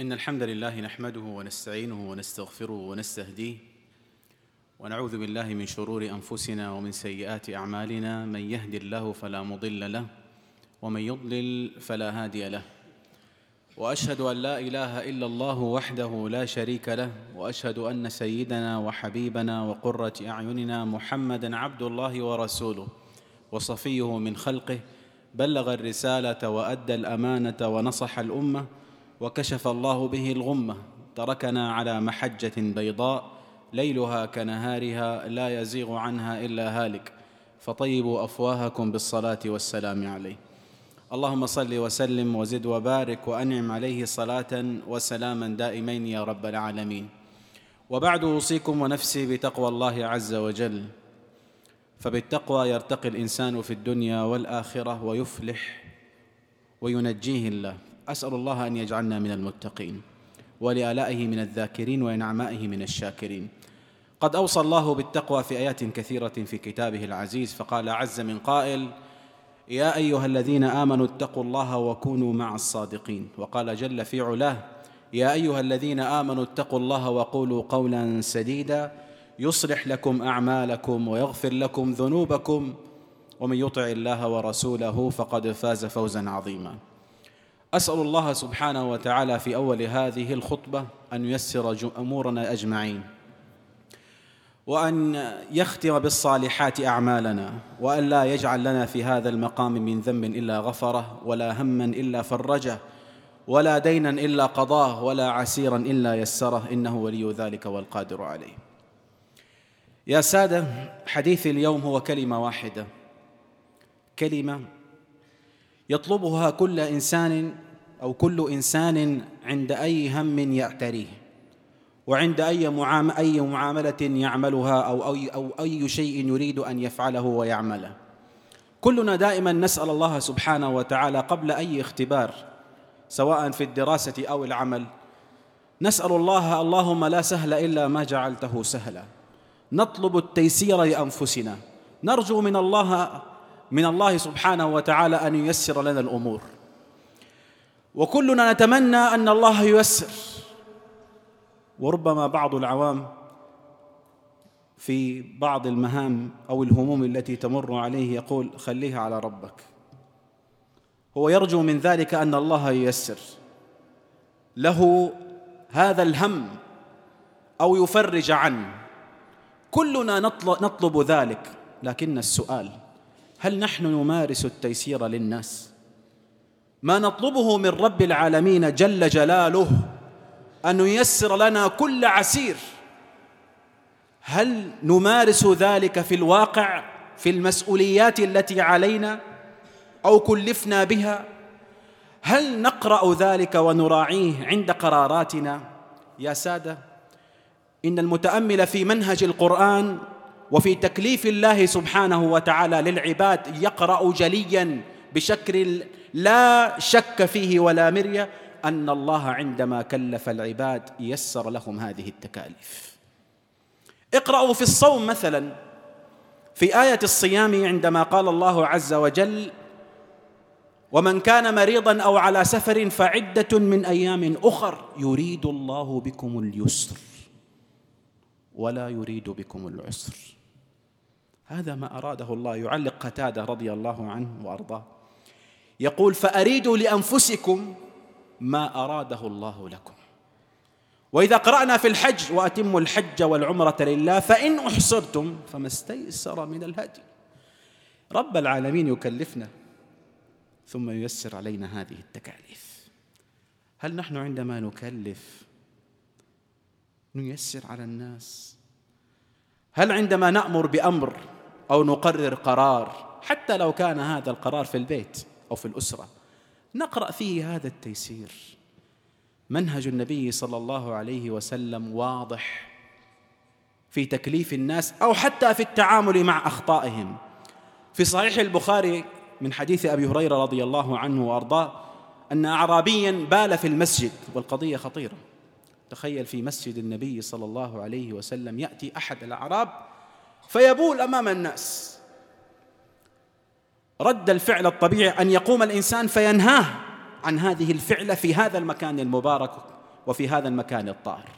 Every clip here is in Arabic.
إن الحمد لله نحمده ونستعينه ونستغفره ونستهديه ونعوذ بالله من شرور أنفسنا ومن سيئات أعمالنا من يهد الله فلا مضل له ومن يضلل فلا هادي له وأشهد أن لا إله إلا الله وحده لا شريك له وأشهد أن سيدنا وحبيبنا وقرة أعيننا محمدا عبد الله ورسوله وصفيه من خلقه بلغ الرسالة وأدى الأمانة ونصح الأمة وكشف الله به الغمة. تركنا على محجة بيضاء ليلها كنهارها لا يزيغ عنها إلا هالك. فطيبوا أفواهكم بالصلاة والسلام عليه. اللهم صل وسلم وزد وبارك وأنعم عليه صلاة وسلاما دائمين يا رب العالمين. وبعد أوصيكم ونفسي بتقوى الله عز وجل. فبالتقوى يرتقي الإنسان في الدنيا والآخرة ويفلح وينجيه الله. أسأل الله أن يجعلنا من المتقين ولآلائه من الذاكرين ونعمائه من الشاكرين. قد أوصى الله بالتقوى في آيات كثيرة في كتابه العزيز فقال عز من قائل يا أيها الذين آمنوا اتقوا الله وكونوا مع الصادقين. وقال جل في علاه يا أيها الذين آمنوا اتقوا الله وقولوا قولا سديدا يصلح لكم أعمالكم ويغفر لكم ذنوبكم ومن يطع الله ورسوله فقد فاز فوزا عظيما. أسأل الله سبحانه وتعالى في أول هذه الخطبة أن ييسر أمورنا أجمعين وأن يختم بالصالحات أعمالنا وأن لا يجعل لنا في هذا المقام من ذنب إلا غفرة ولا هما إلا فرجة ولا دينا إلا قضاه ولا عسيرا إلا يسره إنه ولي ذلك والقادر عليه. يا سادة حديث اليوم هو كلمة واحدة كلمة يطلبها كل إنسان أو كل إنسان عند أي هم يعتريه وعند أي أي معاملة يعملها أو اي أو أي شيء يريد أن يفعله ويعمله. كلنا دائما نسأل الله سبحانه وتعالى قبل أي اختبار سواء في الدراسة أو العمل. نسأل الله اللهم لا سهل إلا ما جعلته سهلا. نطلب التيسير لأنفسنا. نرجو من الله من الله سبحانه وتعالى أن ييسر لنا الأمور. وكلنا نتمنى أن الله ييسر. وربما بعض العوام في بعض المهام أو الهموم التي تمر عليه يقول خليها على ربك. هو يرجو من ذلك أن الله ييسر. له هذا الهم أو يفرج عنه. كلنا نطلب ذلك. لكن السؤال هل نحن نمارس التيسير للناس؟ ما نطلبه من رب العالمين جل جلاله أن ييسر لنا كل عسير. هل نمارس ذلك في الواقع في المسؤوليات التي علينا أو كلفنا بها؟ هل نقرأ ذلك ونراعيه عند قراراتنا؟ يا سادة إن المتأمل في منهج القرآن وفي تكليف الله سبحانه وتعالى للعباد يقرأ جليا بشكل لا شك فيه ولا مرية أن الله عندما كلف العباد يسر لهم هذه التكاليف. اقرأوا في الصوم مثلا في آية الصيام عندما قال الله عز وجل ومن كان مريضا أو على سفر فعدة من أيام أخر يريد الله بكم اليسر ولا يريد بكم العسر. هذا ما أراده الله يعلق قتادة رضي الله عنه وأرضاه. يقول فأريدوا لأنفسكم ما أراده الله لكم. وإذا قرأنا في الحج وأتموا الحج والعمرة لله فإن أحصرتم فما استيسر من الهدي. رب العالمين يكلفنا ثم ييسر علينا هذه التكاليف. هل نحن عندما نكلف نيسر على الناس؟ هل عندما نأمر بأمر أو نقرر قرار حتى لو كان هذا القرار في البيت أو في الأسرة. نقرأ فيه هذا التيسير. منهج النبي صلى الله عليه وسلم واضح في تكليف الناس أو حتى في التعامل مع أخطائهم. في صحيح البخاري من حديث أبي هريرة رضي الله عنه وأرضاه أن أعرابيا بال في المسجد والقضية خطيرة. تخيل في مسجد النبي صلى الله عليه وسلم يأتي أحد الأعراب فيبول أمام الناس. رد الفعل الطبيعي أن يقوم الإنسان فينهاه عن هذه الفعلة في هذا المكان المبارك وفي هذا المكان الطاهر.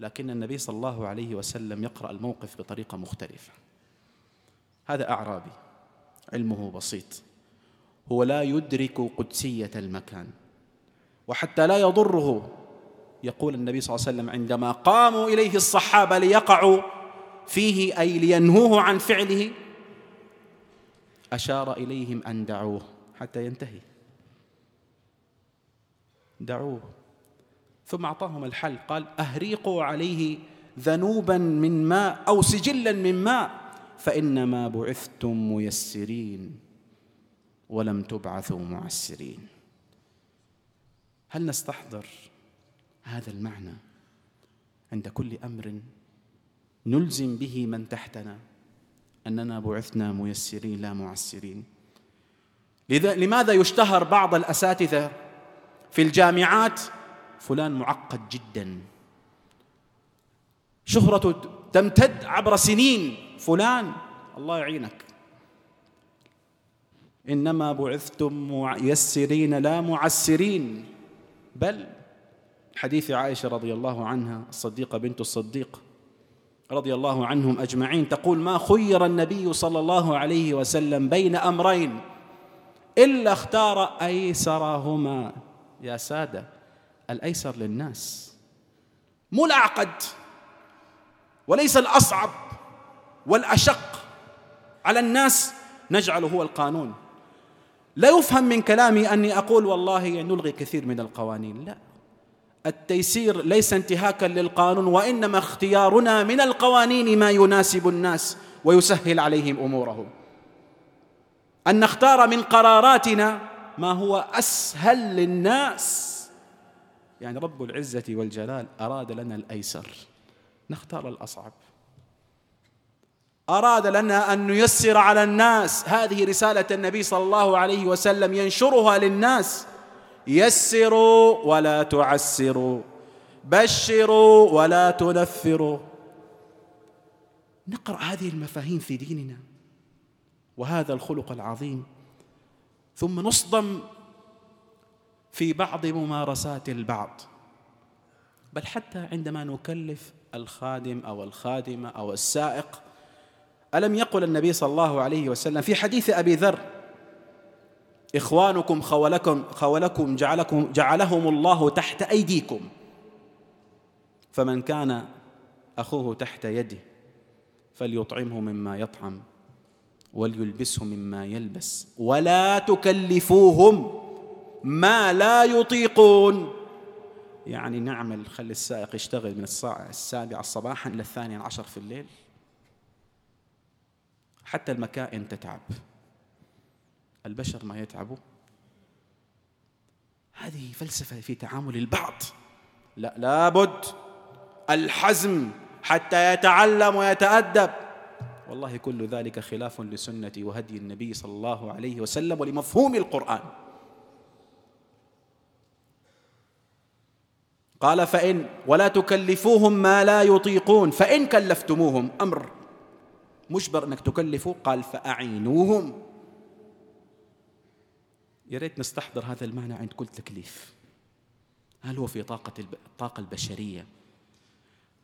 لكن النبي صلى الله عليه وسلم يقرأ الموقف بطريقة مختلفة. هذا أعرابي. علمه بسيط. هو لا يدرك قدسية المكان. وحتى لا يضره يقول النبي صلى الله عليه وسلم عندما قاموا إليه الصحابة ليقعوا فيه أي لينهوه عن فعله. أشار إليهم أن دعوه حتى ينتهي. دعوه. ثم أعطاهم الحل. قال أهريقوا عليه ذنوبا من ماء أو سجلا من ماء فإنما بعثتم ميسرين ولم تبعثوا معسرين. هل نستحضر هذا المعنى عند كل أمر نلزم به من تحتنا. أننا بعثنا ميسرين لا معسرين. لذا لماذا يشتهر بعض الأساتذة في الجامعات؟ فلان معقد جدا. شهرته تمتد عبر سنين. فلان الله يعينك. إنما بعثتم ميسرين لا معسرين. بل حديث عائشة رضي الله عنها الصديقة بنت الصديق رضي الله عنهم أجمعين تقول ما خير النبي صلى الله عليه وسلم بين أمرين إلا اختار أيسرهما. يا سادة الأيسر للناس مو الأعقد وليس الأصعب والأشق. على الناس نجعله هو القانون. لا يفهم من كلامي أني أقول والله نلغي كثير من القوانين. لا. التيسير ليس انتهاكا للقانون وإنما اختيارنا من القوانين ما يناسب الناس ويسهل عليهم أمورهم. أن نختار من قراراتنا ما هو أسهل للناس. يعني رب العزة والجلال أراد لنا الأيسر. نختار الأصعب. أراد لنا أن نيسر على الناس. هذه رسالة النبي صلى الله عليه وسلم ينشرها للناس. يسروا ولا تعسروا بشروا ولا تنفروا. نقرأ هذه المفاهيم في ديننا وهذا الخلق العظيم ثم نصدم في بعض ممارسات البعض. بل حتى عندما نكلف الخادم أو الخادمة أو السائق ألم يقل النبي صلى الله عليه وسلم في حديث أبي ذر إخوانكم خولكم خولكم جعلكم جعلهم الله تحت أيديكم. فمن كان أخوه تحت يده فليطعمه مما يطعم وليلبسه مما يلبس. ولا تكلفوهم ما لا يطيقون. يعني نعمل خلي السائق يشتغل من الساعة السابعة صباحا إلى الثانية عشر في الليل. حتى المكائن تتعب. البشر ما يتعبوا. هذه فلسفة في تعامل البعض. لا لابد الحزم حتى يتعلم ويتأدب. والله كل ذلك خلاف لسنة وهدي النبي صلى الله عليه وسلم ولمفهوم القرآن. قال فإن ولا تكلفوهم ما لا يطيقون فإن كلفتموهم أمر مجبر أنك تكلفه. قال فأعينوهم. يا ريت نستحضر هذا المعنى عند كل تكليف. هل هو في طاقة الطاقة البشرية؟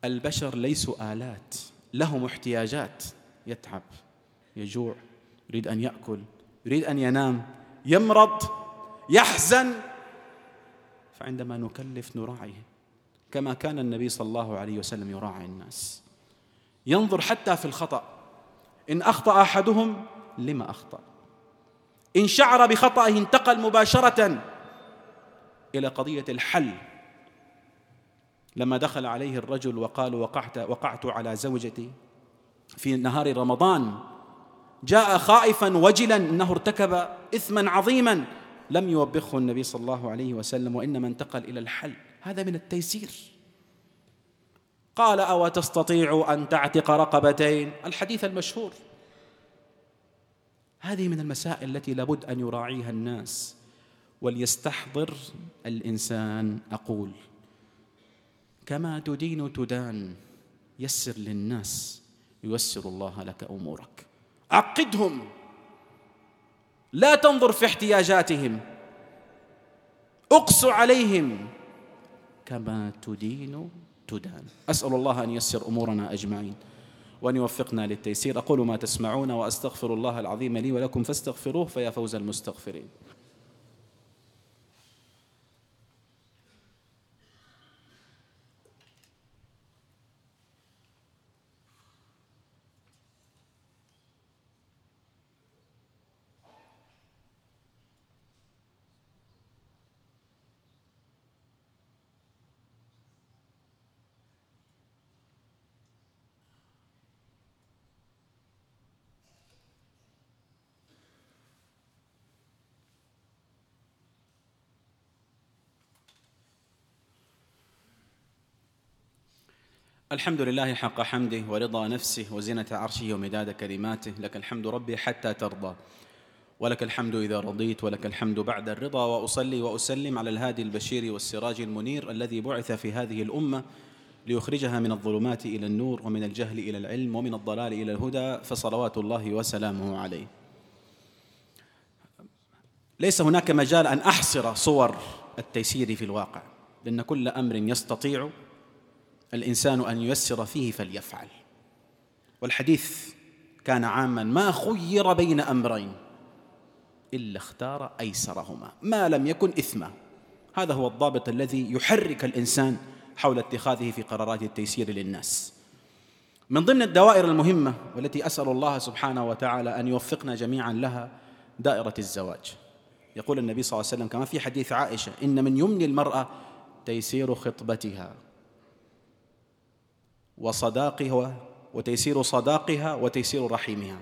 البشر ليسوا آلات لهم احتياجات. يتعب يجوع يريد أن يأكل يريد أن ينام يمرض يحزن. فعندما نكلف نراعيه كما كان النبي صلى الله عليه وسلم يراعي الناس. ينظر حتى في الخطأ. إن أخطأ أحدهم لما أخطأ؟ إن شعر بخطأه انتقل مباشرة إلى قضية الحل. لما دخل عليه الرجل وقال وقعت وقعت على زوجتي في نهار رمضان جاء خائفا وجلا إنه ارتكب إثما عظيما لم يوبخه النبي صلى الله عليه وسلم وإنما انتقل إلى الحل. هذا من التيسير. قال أو تستطيع أن تعتق رقبتين؟ الحديث المشهور. هذه من المسائل التي لابد أن يراعيها الناس وليستحضر الإنسان أقول. كما تدين تدان يسر للناس ييسر الله لك أمورك. عقدهم. لا تنظر في احتياجاتهم. اقص عليهم. كما تدين تدان. أسأل الله أن يسر أمورنا أجمعين. وأن يوفقنا للتيسير. أقول ما تسمعون وأستغفر الله العظيم لي ولكم فاستغفروه فيا فوز المستغفرين. الحمد لله حق حمده ورضا نفسه وزنة عرشه ومداد كلماته. لك الحمد ربي حتى ترضى. ولك الحمد إذا رضيت ولك الحمد بعد الرضا. وأصلي وأسلم على الهادي البشير والسراج المنير الذي بعث في هذه الأمة ليخرجها من الظلمات إلى النور ومن الجهل إلى العلم ومن الضلال إلى الهدى فصلوات الله وسلامه عليه. ليس هناك مجال أن أحصر صور التيسير في الواقع لأن كل أمر يستطيع الإنسان أن ييسر فيه فليفعل. والحديث كان عاما ما خير بين أمرين إلا اختار أيسرهما ما لم يكن إثما. هذا هو الضابط الذي يحرك الإنسان حول اتخاذه في قرارات التيسير للناس. من ضمن الدوائر المهمة والتي أسأل الله سبحانه وتعالى أن يوفقنا جميعا لها دائرة الزواج. يقول النبي صلى الله عليه وسلم كما في حديث عائشة إن من يمن المرأة تيسير خطبتها. وصداقها وتيسير صداقها وتيسير رحيمها.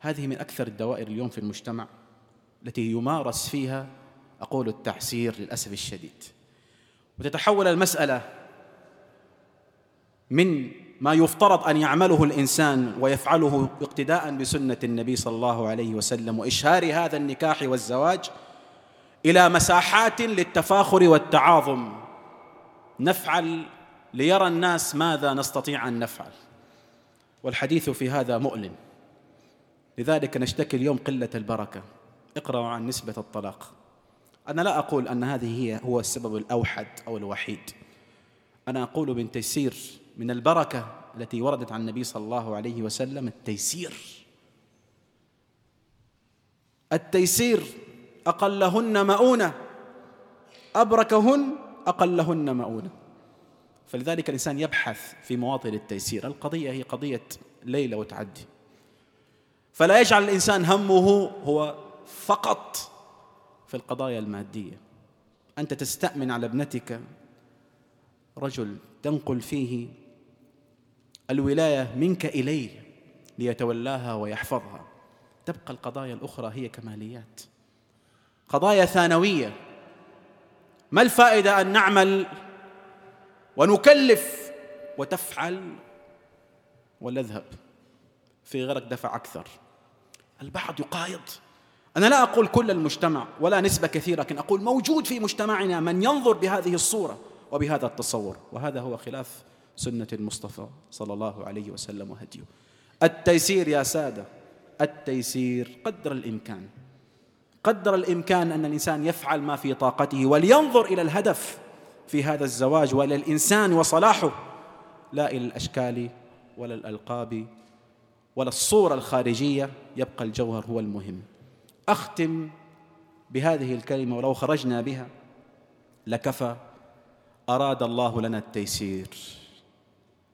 هذه من أكثر الدوائر اليوم في المجتمع التي يمارس فيها أقول التعسير للأسف الشديد. وتتحول المسألة من ما يفترض أن يعمله الإنسان ويفعله اقتداء بسنة النبي صلى الله عليه وسلم وإشهار هذا النكاح والزواج إلى مساحات للتفاخر والتعاظم. نفعل ليرى الناس ماذا نستطيع أن نفعل. والحديث في هذا مؤلم. لذلك نشتكي اليوم قلة البركة. اقرأوا عن نسبة الطلاق. أنا لا أقول أن هذه هي هو السبب الأوحد أو الوحيد. أنا أقول من تيسير من البركة التي وردت عن النبي صلى الله عليه وسلم التيسير. التيسير أقلهن مؤونة. أبركهن أقلهن مؤونة. فلذلك الإنسان يبحث في مواطن التيسير. القضية هي قضية ليلة وتعدي. فلا يجعل الإنسان همه هو فقط في القضايا المادية. أنت تستأمن على ابنتك رجل تنقل فيه الولاية منك إليه ليتولاها ويحفظها. تبقى القضايا الأخرى هي كماليات. قضايا ثانوية. ما الفائدة أن نعمل ونكلف وتفعل ولنذهب في غيرك دفع أكثر. البعض يقايض. أنا لا أقول كل المجتمع ولا نسبة كثيرة لكن أقول موجود في مجتمعنا من ينظر بهذه الصورة وبهذا التصور. وهذا هو خلاف سنة المصطفى صلى الله عليه وسلم وهديه. التيسير يا سادة التيسير قدر الإمكان. قدر الإمكان أن الإنسان يفعل ما في طاقته ولينظر إلى الهدف. في هذا الزواج ولا الإنسان وصلاحه لا إلى الأشكال ولا الألقاب ولا الصورة الخارجية يبقى الجوهر هو المهم. أختم بهذه الكلمة ولو خرجنا بها. لكفى أراد الله لنا التيسير.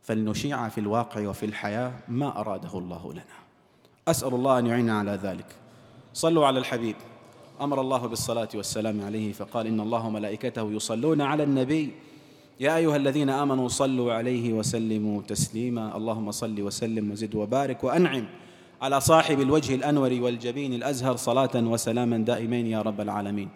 فلنشيع في الواقع وفي الحياة ما أراده الله لنا. أسأل الله أن يعيننا على ذلك. صلوا على الحبيب. أمر الله بالصلاة والسلام عليه فقال إن الله وملائكته يصلون على النبي. يا أيها الذين آمنوا صلوا عليه وسلموا تسليما. اللهم صل وسلم وزد وبارك وأنعم على صاحب الوجه الأنور والجبين الأزهر صلاة وسلاما دائمين يا رب العالمين.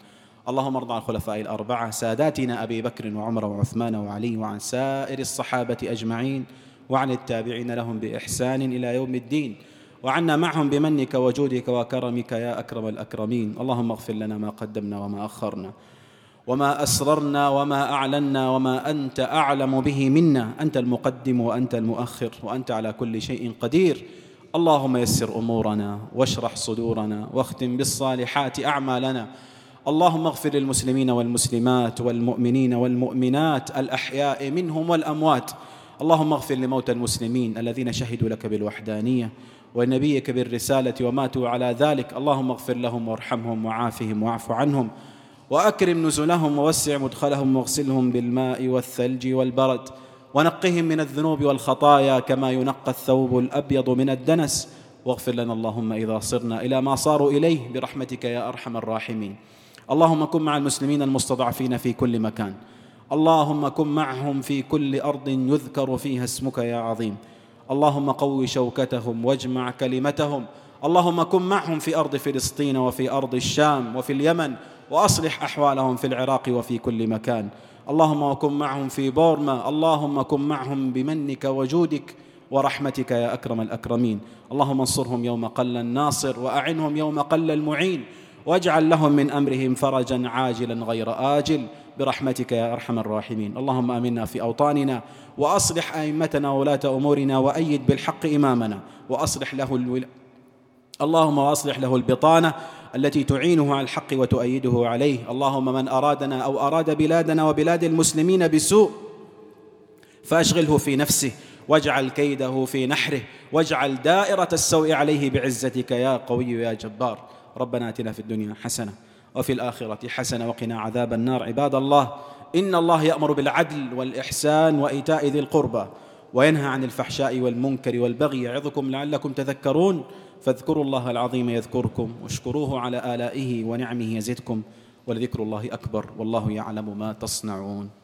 اللهم ارض عن الخلفاء الأربعة ساداتنا أبي بكر وعمر وعثمان وعلي وعن سائر الصحابة أجمعين وعن التابعين لهم بإحسان إلى يوم الدين. وعنا معهم بمنك وجودك وكرمك يا أكرم الأكرمين. اللهم اغفر لنا ما قدمنا وما أخرنا وما أسررنا وما أعلنا وما أنت أعلم به منا. أنت المقدم وأنت المؤخر وأنت على كل شيء قدير. اللهم يسر أمورنا واشرح صدورنا واختم بالصالحات أعمالنا. اللهم اغفر للمسلمين والمسلمات والمؤمنين والمؤمنات الأحياء منهم والأموات. اللهم اغفر لموتى المسلمين الذين شهدوا لك بالوحدانية. ونبيك بالرسالة وماتوا على ذلك. اللهم اغفر لهم وارحمهم وعافهم واعف عنهم وأكرم نزلهم ووسع مدخلهم واغسلهم بالماء والثلج والبرد ونقهم من الذنوب والخطايا كما ينقى الثوب الأبيض من الدنس. واغفر لنا اللهم إذا صرنا إلى ما صاروا إليه برحمتك يا أرحم الراحمين. اللهم كن مع المسلمين المستضعفين في كل مكان. اللهم كن معهم في كل أرض يذكر فيها اسمك يا عظيم. اللهم قو شوكتهم واجمع كلمتهم. اللهم كن معهم في أرض فلسطين وفي أرض الشام وفي اليمن وأصلح أحوالهم في العراق وفي كل مكان. اللهم وكن معهم في بورما. اللهم كن معهم بمنك وجودك ورحمتك يا أكرم الأكرمين. اللهم انصرهم يوم قل الناصر وأعنهم يوم قل المعين. واجعل لهم من أمرهم فرجا عاجلا غير آجل. برحمتك يا أرحم الراحمين. اللهم آمنا في أوطاننا وأصلح أئمتنا وولاة أمورنا وأيد بالحق إمامنا وأصلح له الولا اللهم واصلح له البطانة التي تعينه على الحق وتؤيده عليه. اللهم من أرادنا أو أراد بلادنا وبلاد المسلمين بسوء فأشغله في نفسه واجعل كيده في نحره واجعل دائرة السوء عليه بعزتك يا قوي يا جبار. ربنا آتنا في الدنيا حسنة وفي الآخرة حسنة وقنا عذاب النار. عباد الله إن الله يأمر بالعدل والإحسان وإيتاء ذي القربى وينهى عن الفحشاء والمنكر والبغي يعظكم لعلكم تذكرون. فاذكروا الله العظيم يذكركم واشكروه على آلائه ونعمه يزدكم ولذكر الله أكبر والله يعلم ما تصنعون.